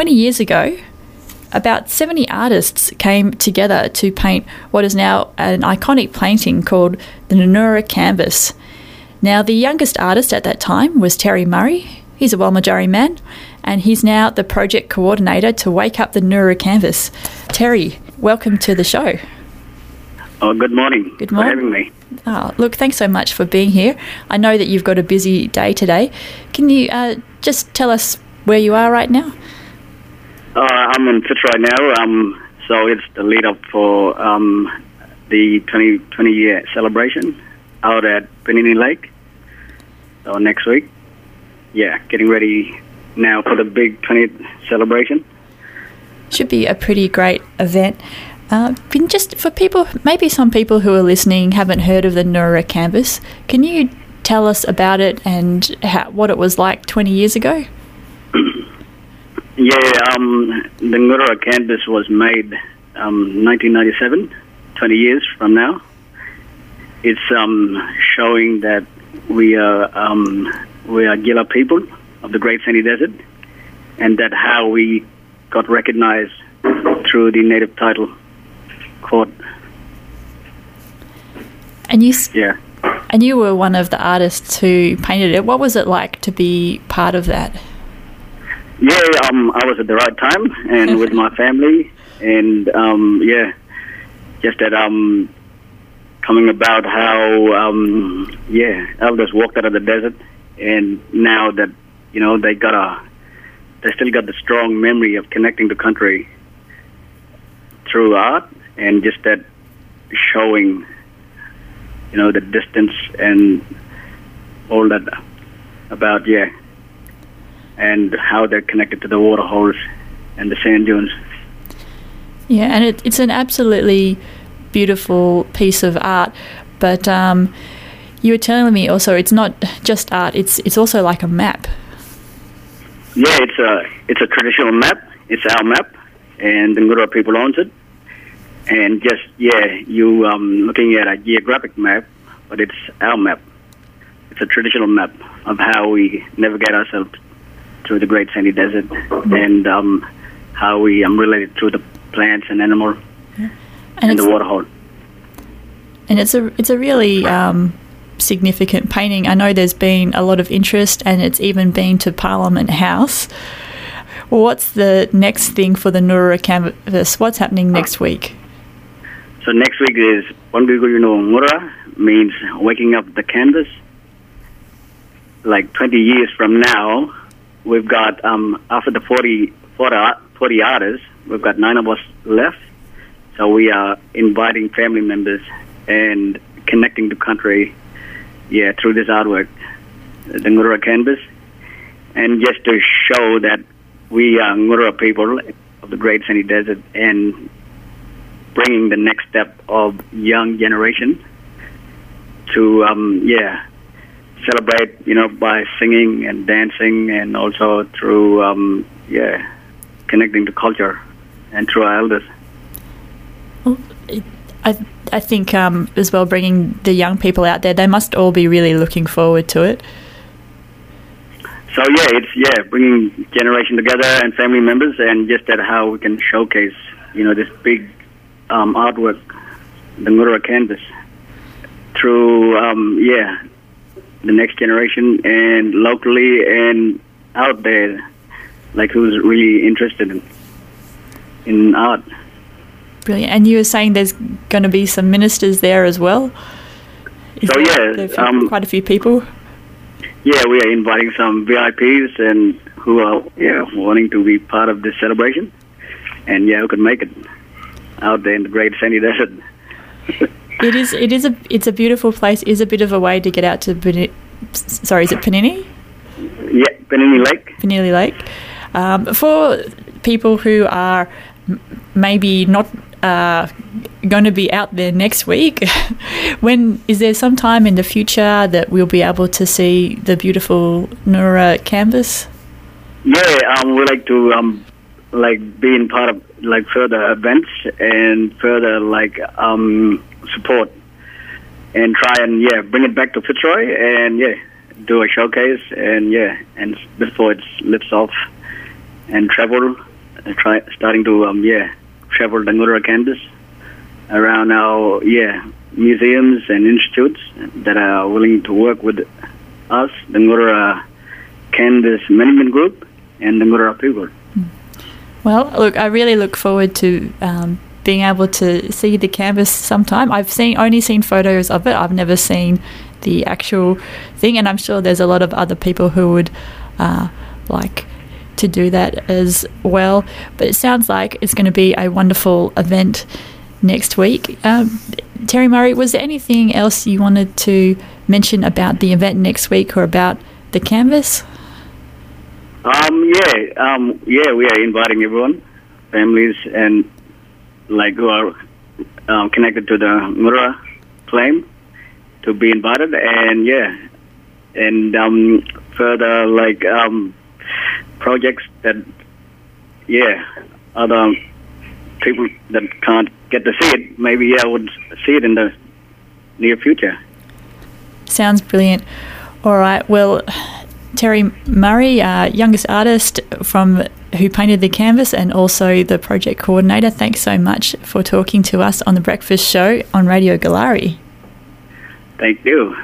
20 years ago, about 70 artists came together to paint what is now an iconic painting called the Ngurrara Canvas. Now, the youngest artist at that time was Terry Murray. He's a Walmajarri man, and he's now the project coordinator to Wake Up the Ngurrara Canvas. Terry, welcome to the show. Oh, good morning. Good morning. For having me. Oh, look, thanks so much for being here. I know that you've got a busy day today. Can you uh, just tell us where you are right now? Uh, I'm in Fitzroy now, um, so it's the lead up for um, the 2020 year celebration out at Pirnini Lake. So next week, yeah, getting ready now for the big 20th celebration. Should be a pretty great event. Uh, just for people, maybe some people who are listening haven't heard of the Ngurrara Canvas. Can you tell us about it and how, what it was like 20 years ago? Yeah, um, the Ngurrara Canvas was made um, 1997, 20 years from now. It's um, showing that we are um, we are Gila people of the Great Sandy Desert, and that how we got recognized through the native title court. And you, Yeah. and you were one of the artists who painted it. What was it like to be part of that? Yeah, um, I was at the right time and with my family, and um, yeah, just that um, coming about how um, yeah, elders walked out of the desert, and now that you know they got a, they still got the strong memory of connecting the country through art, and just that showing, you know, the distance and all that about yeah and how they're connected to the water holes and the sand dunes. Yeah, and it, it's an absolutely beautiful piece of art. But um, you were telling me also it's not just art; it's it's also like a map. Yeah, it's a it's a traditional map. It's our map, and the Ngurra people owns it. And just yeah, you um, looking at a geographic map, but it's our map. It's a traditional map of how we navigate ourselves through the Great Sandy Desert, and um, how we um, related to the plants and animal And and the waterhole. and it's a it's a really um, significant painting. I know there's been a lot of interest, and it's even been to Parliament House. What's the next thing for the Ngurrara canvas? What's happening next week? So next week is Wanguguyuno Ngura, means waking up the canvas. Like 20 years from now, we've got, um, after the 40, 40, art- 40 artists, we've got nine of us left. So we are inviting family members and connecting the country, yeah, through this artwork, the Ngurra canvas. And just to show that we are Ngurra people of the Great Sandy Desert and bringing the next step of young generation to um, yeah celebrate you know by singing and dancing and also through um, yeah connecting to culture and through our elders Well, I I think um, as well bringing the young people out there. They must all be really looking forward to it. so yeah it's yeah bringing generation together and family members and just that how we can showcase you know this big um, artwork the Ngurra canvas through um, yeah the next generation and locally and out there like who's really interested in in art Brilliant. And you were saying there's going to be some ministers there as well. Is So, yeah, a few- um, quite a few people. yeah we are inviting some VIPs and who are yeah wanting to be part of this celebration and yeah who can make it out there in the great sandy desert It is. It is a. It's a beautiful place. Is a bit of a way to get out to. Beni- sorry, is it Panini? yeah Pirnini Lake Penili Lake. Um, for people who are m- maybe not uh, going to be out there next week, when is there some time in the future that we'll be able to see the beautiful Ngurrara canvas? Yeah, um, we like to um, like being part of like further events and further like um, support and try and yeah bring it back to Fitzroy and yeah do a showcase and yeah and before it lifts off and travel try starting to um, yeah travel the Ngurra campus around our yeah museums and institutes that are willing to work with us, the Ngurra Canvas Management Group and the people. Well, look, I really look forward to um, being able to see the canvas sometime. I've seen only seen photos of it. I've never seen the actual thing, and I'm sure there's a lot of other people who would uh, like to do that as well. But it sounds like it's going to be a wonderful event next week. Um, Terry Murray, was there anything else you wanted to mention about the event next week or about the canvas? Um, yeah, um, yeah, we are inviting everyone, families, and like who are um, connected to the Ngurra claim to be invited, and yeah, and um, further like um, projects that yeah other people that can't get to see it maybe yeah would see it in the near future. Sounds brilliant. All right, well. Terry Murray, uh, youngest artist from who painted the canvas and also the project coordinator. Thanks so much for talking to us on the Breakfast Show on Radio Goolarri. Thank you.